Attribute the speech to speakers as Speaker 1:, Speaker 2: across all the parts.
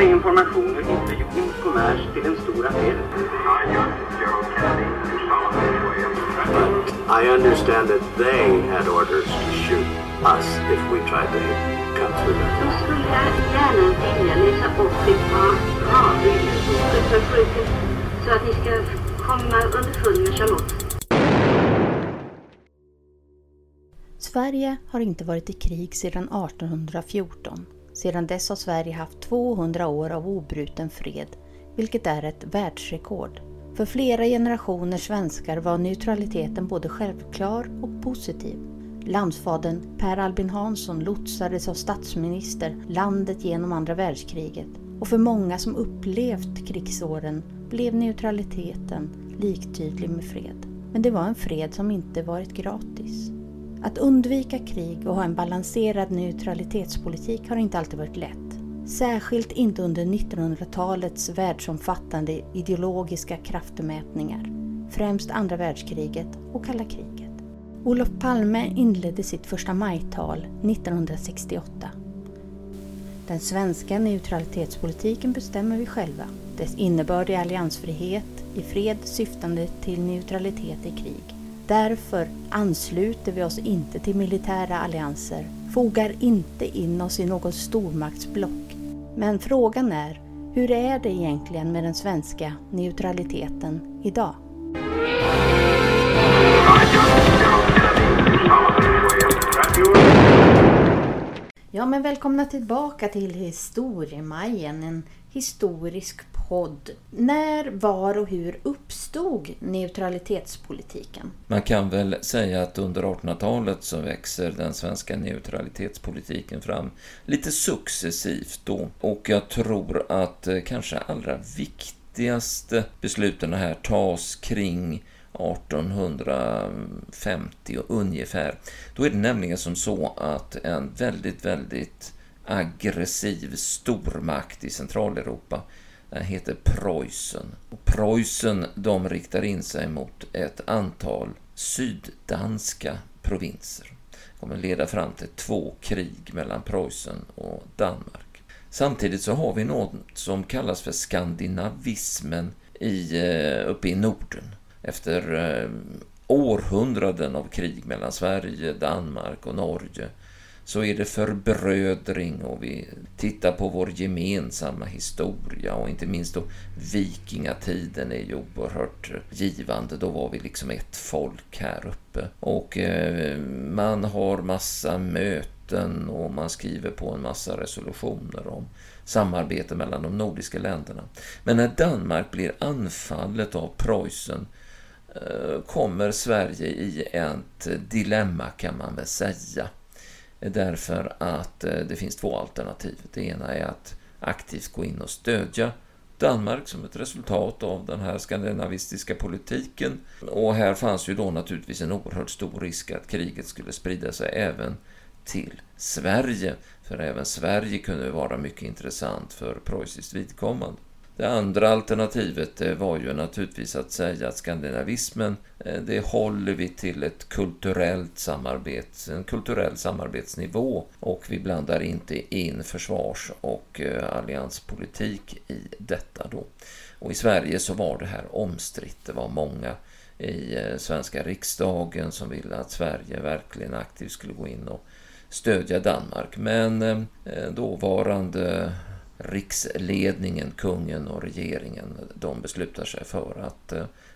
Speaker 1: här är information ur intervjun kommers till en stor affär.
Speaker 2: I understand that they had orders to shoot us if we tried to come through them.
Speaker 3: Då skulle jag gärna vilja läsa upp ett par rader för fröken så att ni ska komma underfund med Charlotte.
Speaker 4: Sverige har inte varit i krig sedan 1814. Sedan dess har Sverige haft 200 år av obruten fred, vilket är ett världsrekord. För flera generationer svenskar var neutraliteten både självklar och positiv. Landsfadern Per Albin Hansson lotsades av statsminister landet genom andra världskriget och för många som upplevt krigsåren blev neutraliteten liktydlig med fred. Men det var en fred som inte varit gratis. Att undvika krig och ha en balanserad neutralitetspolitik har inte alltid varit lätt. Särskilt inte under 1900-talets världsomfattande ideologiska kraftmätningar, främst andra världskriget och kalla kriget. Olof Palme inledde sitt första majtal 1968. Den svenska neutralitetspolitiken bestämmer vi själva. Dess innebörd är alliansfrihet i fred syftande till neutralitet i krig. Därför ansluter vi oss inte till militära allianser, fogar inte in oss i något stormaktsblock. Men frågan är, hur är det egentligen med den svenska neutraliteten idag? Ja, men välkomna tillbaka till Historiemajen, en historisk podd. När, var och hur uppstod neutralitetspolitiken?
Speaker 5: Man kan väl säga att under 1800-talet så växer den svenska neutralitetspolitiken fram lite successivt då. Och jag tror att eh, kanske allra viktigaste besluten här tas kring 1850 ungefär. Då är det nämligen som så att en väldigt, väldigt aggressiv stormakt i Centraleuropa heter Preussen. Och Preussen de riktar in sig mot ett antal syddanska provinser. Det kommer leda fram till två krig mellan Preussen och Danmark. Samtidigt så har vi något som kallas för skandinavismen i, eh, uppe i Norden. Efter eh, århundraden av krig mellan Sverige, Danmark och Norge så är det förbrödring och vi tittar på vår gemensamma historia och inte minst då vikingatiden är ju oerhört givande. Då var vi liksom ett folk här uppe och eh, man har massa möten och man skriver på en massa resolutioner om samarbete mellan de nordiska länderna. Men när Danmark blir anfallet av Preussen eh, kommer Sverige i ett dilemma kan man väl säga. Därför att eh, det finns två alternativ. Det ena är att aktivt gå in och stödja Danmark som ett resultat av den här skandinavistiska politiken. Och här fanns ju då naturligtvis en oerhört stor risk att kriget skulle sprida sig även till Sverige. För även Sverige kunde vara mycket intressant för preussiskt vidkommande. Det andra alternativet eh, var ju naturligtvis att säga att skandinavismen, Eh, det håller vi till ett kulturellt samarbete, en kulturell samarbetsnivå och vi blandar inte in försvars och eh, allianspolitik i detta då. Och i Sverige så var det här omstritt. Det var många i eh, svenska riksdagen som ville att Sverige verkligen aktivt skulle gå in och stödja Danmark. Men dåvarande riksledningen, kungen och regeringen, de beslutar sig för att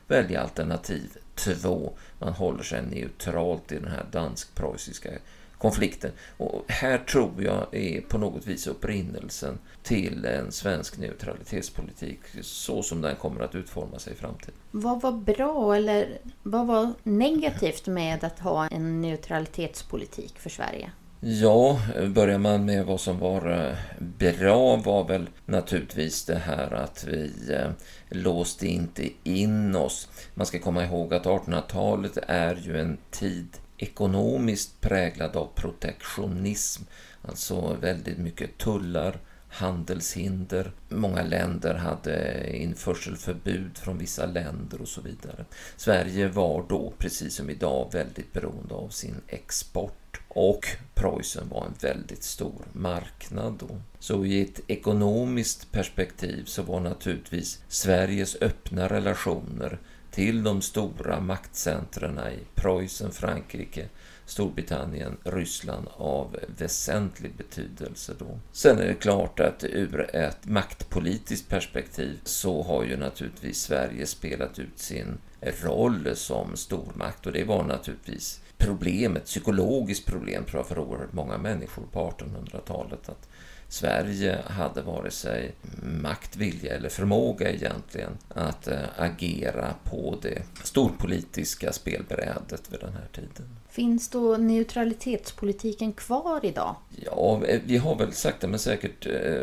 Speaker 5: välja alternativ 2, Man håller sig neutralt i den här dansk-preussiska konflikten. Och här tror jag är på något vis upprinnelsen till en svensk neutralitetspolitik så som den kommer att utforma sig i framtiden.
Speaker 4: Vad var bra eller vad var negativt med att ha en neutralitetspolitik för Sverige?
Speaker 5: Ja, börjar man med vad som var eh, bra var väl naturligtvis det här att vi eh, låste inte in oss. Man ska komma ihåg att 1800-talet är ju en tid ekonomiskt präglad av protektionism, alltså väldigt mycket tullar, handelshinder. Många länder hade införselförbud från vissa länder och så vidare. Sverige var då, precis som idag, väldigt beroende av sin export och Preussen var en väldigt stor marknad då. Så i ett ekonomiskt perspektiv så var naturligtvis Sveriges öppna relationer till de stora maktcentren i Preussen, Frankrike, Storbritannien, Ryssland av väsentlig betydelse då. Sen är det klart att ur ett maktpolitiskt perspektiv så har ju naturligtvis Sverige spelat ut sin roll som stormakt och det var naturligtvis problemet, psykologiskt problem tror jag för oerhört många människor på 1800-talet att Sverige hade vare sig makt, vilja eller förmåga egentligen att äh, agera på det storpolitiska spelbrädet vid den här tiden.
Speaker 4: Finns då neutralitetspolitiken kvar idag?
Speaker 5: Ja, vi har väl sakta men säkert eh,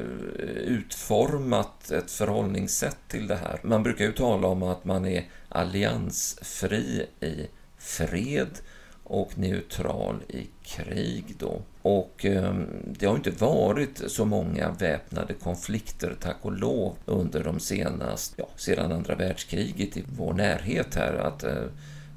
Speaker 5: utformat ett förhållningssätt till det här. Man brukar ju tala om att man är alliansfri i fred och neutral i krig då. Och eh, det har inte varit så många väpnade konflikter, tack och lov, under de senaste, ja, sedan andra världskriget i vår närhet här. att eh,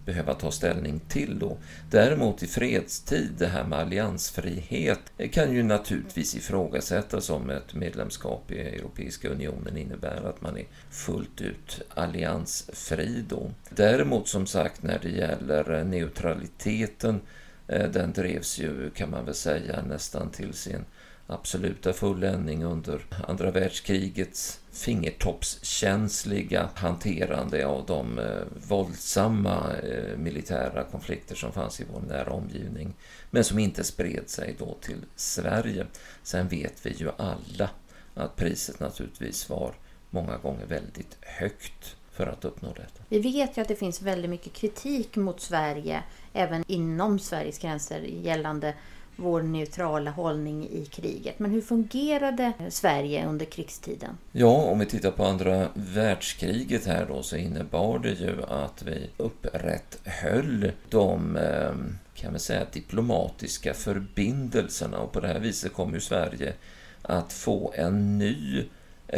Speaker 5: behöva ta ställning till då. Däremot i fredstid, det här med alliansfrihet eh, kan ju naturligtvis ifrågasättas om ett medlemskap i Europeiska unionen innebär att man är fullt ut alliansfri då. Däremot som sagt när det gäller eh, neutraliteten, eh, den drevs ju kan man väl säga nästan till sin absoluta fulländning under andra världskrigets fingertoppskänsliga hanterande av de eh, våldsamma eh, militära konflikter som fanns i vår nära omgivning, men som inte spred sig då till Sverige. Sen vet vi ju alla att priset naturligtvis var många gånger väldigt högt för att uppnå detta.
Speaker 4: Vi vet ju att det finns väldigt mycket kritik mot Sverige, även inom Sveriges gränser, gällande vår neutrala hållning i kriget. Men hur fungerade Sverige under krigstiden?
Speaker 5: Ja, om vi tittar på andra världskriget här då så innebar det ju att vi upprätthöll de ehm, kan man säga, diplomatiska förbindelserna och på det här viset kom ju Sverige att få en ny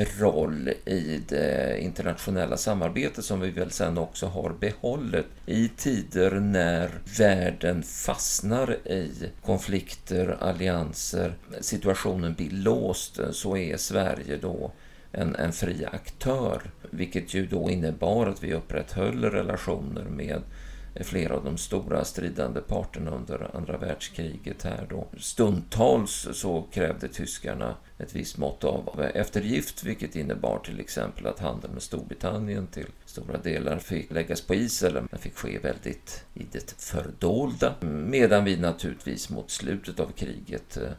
Speaker 5: roll i det internationella samarbetet som vi väl sen också har behållit i tider när världen fastnar i konflikter, allianser, situationen blir låst så är Sverige då en, en fri aktör, vilket ju då innebar att vi upprätthöll relationer med flera av de stora stridande parterna under andra världskriget här då. Stundtals så krävde tyskarna ett visst mått av eftergift, vilket innebar till exempel att handeln med Storbritannien till stora delar fick läggas på is eller den fick ske väldigt i det fördolda. Medan vi naturligtvis mot slutet av kriget eh,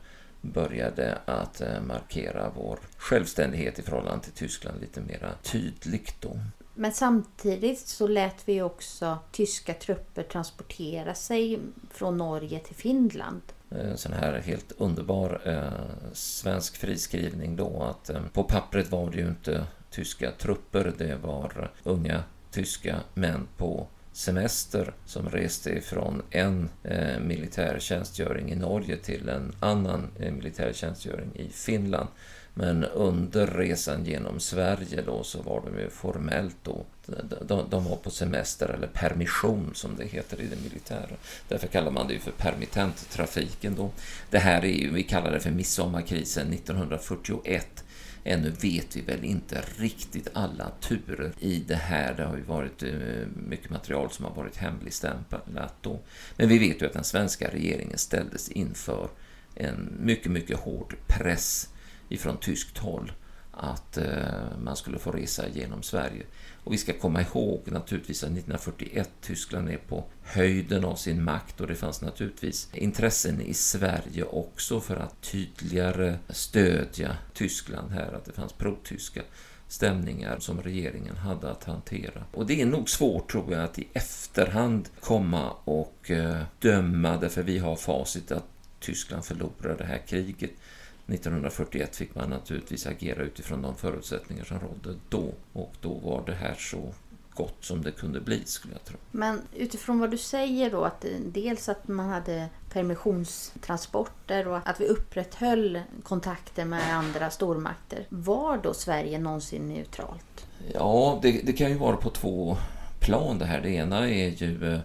Speaker 5: började att eh, markera vår självständighet i förhållande till Tyskland lite mer tydligt då.
Speaker 4: Men samtidigt så lät vi också tyska trupper transportera sig från Norge till Finland.
Speaker 5: En sån här helt underbar eh, svensk friskrivning då att eh, på pappret var det ju inte tyska trupper, det var unga tyska män på semester som reste ifrån en eh, militärtjänstgöring i Norge till en annan eh, militärtjänstgöring i Finland. Men under resan genom Sverige då så var de ju formellt då, de, de var på semester eller permission som det heter i det militära. Därför kallar man det ju för permittenttrafiken då. Det här är ju, vi kallar det för midsommarkrisen 1941. Ännu vet vi väl inte riktigt alla turer i det här. Det har ju varit eh, mycket material som har varit hemligstämplat då. Men vi vet ju att den svenska regeringen ställdes inför en mycket, mycket hård press ifrån tyskt håll att eh, man skulle få resa genom Sverige. Och vi ska komma ihåg naturligtvis att 1941 Tyskland är på höjden av sin makt och det fanns naturligtvis intressen i Sverige också för att tydligare stödja Tyskland här, att det fanns protyska stämningar som regeringen hade att hantera. Och det är nog svårt tror jag att i efterhand komma och eh, döma, därför vi har facit att Tyskland förlorade det här kriget. 1941 fick man naturligtvis agera utifrån de förutsättningar som rådde då och då var det här så gott som det kunde bli skulle jag tro.
Speaker 4: Men utifrån vad du säger då, att dels att man hade permissionstransporter och att vi upprätthöll kontakter med andra stormakter. Var då Sverige någonsin neutralt?
Speaker 5: Ja, det, det kan ju vara på två plan det här. Det ena är ju eh,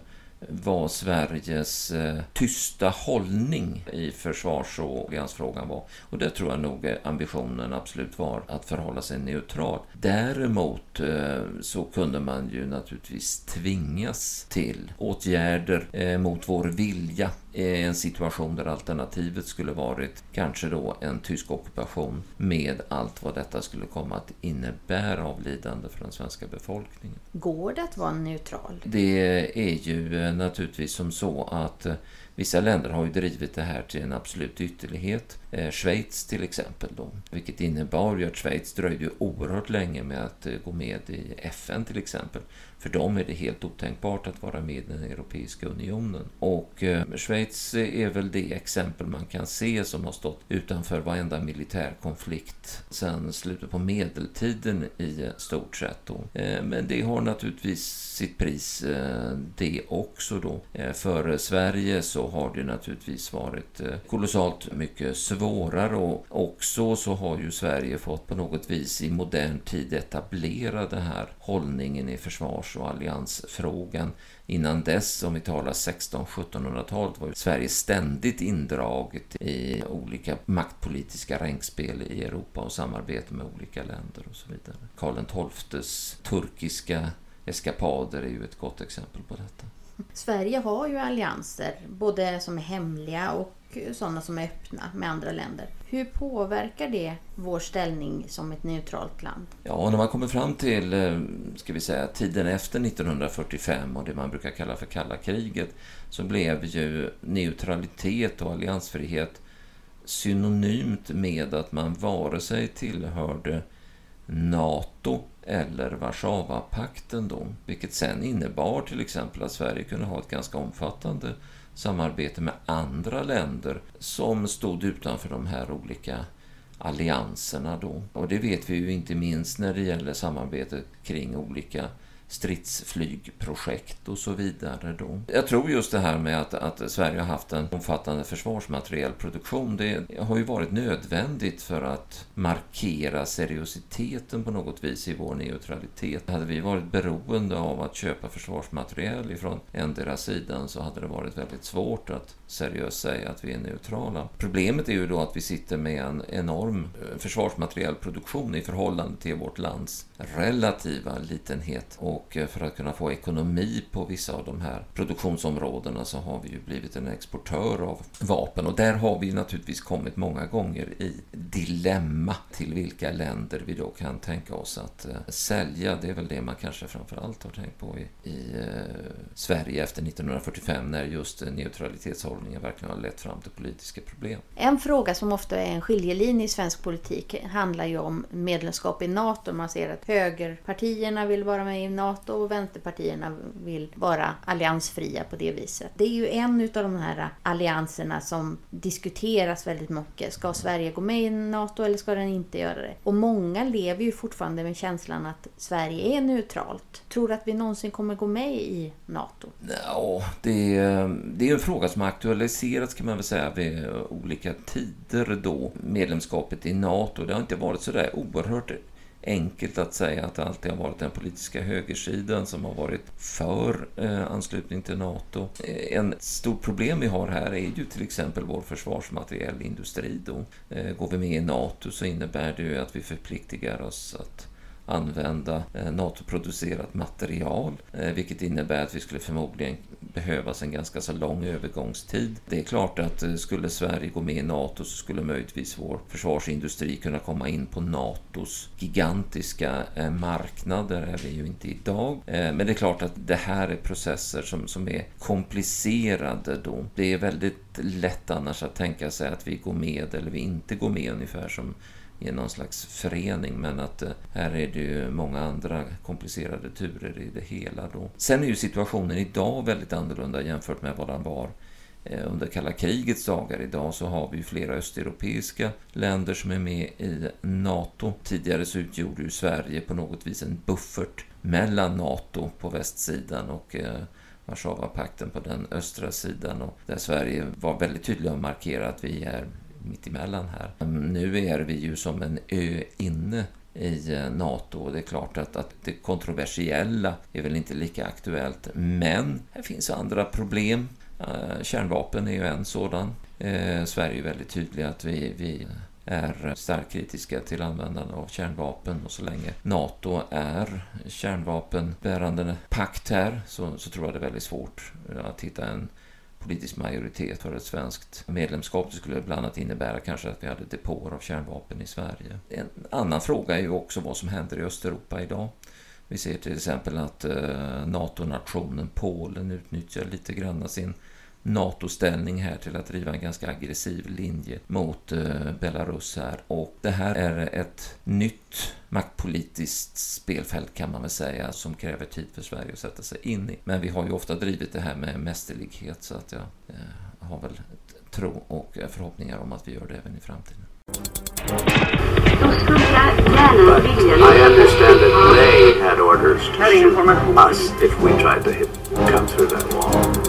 Speaker 5: vad Sveriges eh, tysta hållning i försvars och alliansfrågan var. Och det tror jag nog ambitionen absolut var att förhålla sig neutral. Däremot eh, så kunde man ju naturligtvis tvingas till åtgärder eh, mot vår vilja i en situation där alternativet skulle varit kanske då en tysk ockupation med allt vad detta skulle komma att innebära av lidande för den svenska befolkningen.
Speaker 4: Går det att vara neutral?
Speaker 5: Det är ju eh, naturligtvis som så att eh, Vissa länder har ju drivit det här till en absolut ytterlighet. Eh, Schweiz till exempel då, vilket innebar ju att Schweiz dröjde oerhört länge med att eh, gå med i FN till exempel. För dem är det helt otänkbart att vara med i den Europeiska unionen. Och eh, Schweiz är väl det exempel man kan se som har stått utanför varenda militär konflikt sedan slutet på medeltiden i eh, stort sett. Då. Eh, men det har naturligtvis sitt pris eh, det också då. För Sverige så har det naturligtvis varit eh, kolossalt mycket svårare och också så har ju Sverige fått på något vis i modern tid etablera den här hållningen i försvars och alliansfrågan. Innan dess, om vi talar 1600-1700-talet, var Sverige ständigt indraget i olika maktpolitiska ränkspel i Europa och samarbete med olika länder och så vidare. Karl XIIs turkiska eskapader är ju ett gott exempel på detta.
Speaker 4: Sverige har ju allianser, både som är hemliga och sådana som är öppna med andra länder. Hur påverkar det vår ställning som ett neutralt land?
Speaker 5: Ja, när man kommer fram till eh, ska vi säga, tiden efter 1945 och det man brukar kalla för kalla kriget så blev ju neutralitet och alliansfrihet synonymt med att man vare sig tillhörde NATO eller Warszawapakten då, vilket sen innebar till exempel att Sverige kunde ha ett ganska omfattande samarbete med andra länder som stod utanför de här olika allianserna då. Och det vet vi ju inte minst när det gäller samarbetet kring olika stridsflygprojekt och så vidare. Då. Jag tror just det här med att, att Sverige har haft en omfattande försvarsmaterielproduktion, det har ju varit nödvändigt för att markera seriositeten på något vis i vår neutralitet. Hade vi varit beroende av att köpa försvarsmateriel ifrån endera sidan så hade det varit väldigt svårt att seriöst säga att vi är neutrala. Problemet är ju då att vi sitter med en enorm eh, försvarsmaterielproduktion i förhållande till vårt lands relativa litenhet. Och och eh, för att kunna få ekonomi på vissa av de här produktionsområdena så har vi ju blivit en exportör av vapen. Och där har vi naturligtvis kommit många gånger i dilemma till vilka länder vi då kan tänka oss att eh, sälja. Det är väl det man kanske framför allt har tänkt på i, i eh, Sverige efter 1945 när just neutralitetshållningen verkligen har lett fram till politiska problem.
Speaker 4: En fråga som ofta är en skiljelinje i svensk politik handlar ju om medlemskap i NATO. Man ser att högerpartierna vill vara med i NATO och vänsterpartierna vill vara alliansfria på det viset. Det är ju en av de här allianserna som diskuteras väldigt mycket. Ska Sverige gå med i NATO eller ska den inte göra det? Och många lever ju fortfarande med känslan att Sverige är neutralt. Tror du att vi någonsin kommer gå med i NATO?
Speaker 5: Ja, det är, det är en fråga som har aktualiserats kan man väl säga vid olika tider då. Medlemskapet i NATO, det har inte varit så där oerhört enkelt att säga att det alltid har varit den politiska högersidan som har varit för eh, anslutning till NATO. Eh, en stort problem vi har här är ju till exempel vår försvarsmaterielindustri. Då. Eh, går vi med i NATO så innebär det ju att vi förpliktigar oss att använda eh, NATO-producerat material, eh, vilket innebär att vi skulle förmodligen behövas en ganska så lång övergångstid. Det är klart att eh, skulle Sverige gå med i NATO så skulle möjligtvis vår försvarsindustri kunna komma in på NATOs gigantiska marknad. Där är vi ju inte idag. Men det är klart att det här är processer som, som är komplicerade då. Det är väldigt lätt annars att tänka sig att vi går med eller vi inte går med ungefär som i någon slags förening men att eh, här är det ju många andra komplicerade turer i det hela då. Sen är ju situationen idag väldigt annorlunda jämfört med vad den var eh, under kalla krigets dagar. Idag så har vi flera östeuropeiska länder som är med i NATO. Tidigare så utgjorde ju Sverige på något vis en buffert mellan NATO på västsidan och eh, Warszawapakten på den östra sidan och där Sverige var väldigt tydliga och markerade att vi är mittemellan här. Nu är vi ju som en ö inne i eh, NATO och det är klart att, att det kontroversiella är väl inte lika aktuellt. Men här finns andra problem. Eh, kärnvapen är ju en sådan. Eh, Sverige är väldigt tydliga att vi, vi är starkt kritiska till användande av kärnvapen och så länge NATO är kärnvapenbärande pakt här så, så tror jag det är väldigt svårt att hitta en politisk majoritet för ett svenskt medlemskap. Det skulle bland annat innebära kanske att vi hade depåer av kärnvapen i Sverige. En annan fråga är ju också vad som händer i Östeuropa idag. Vi ser till exempel att eh, NATO-nationen Polen utnyttjar lite grann sin NATO-ställning här till att driva en ganska aggressiv linje mot eh, Belarus här. Och det här är ett nytt maktpolitiskt spelfält kan man väl säga som kräver tid för Sverige att sätta sig in i. Men vi har ju ofta drivit det här med mästerlighet så att jag eh, har väl tro och förhoppningar om att vi gör det även i framtiden.
Speaker 3: Då skulle jag gärna vilja
Speaker 2: I understand that they had orders to shoot us if we tried to hit, come through that wall.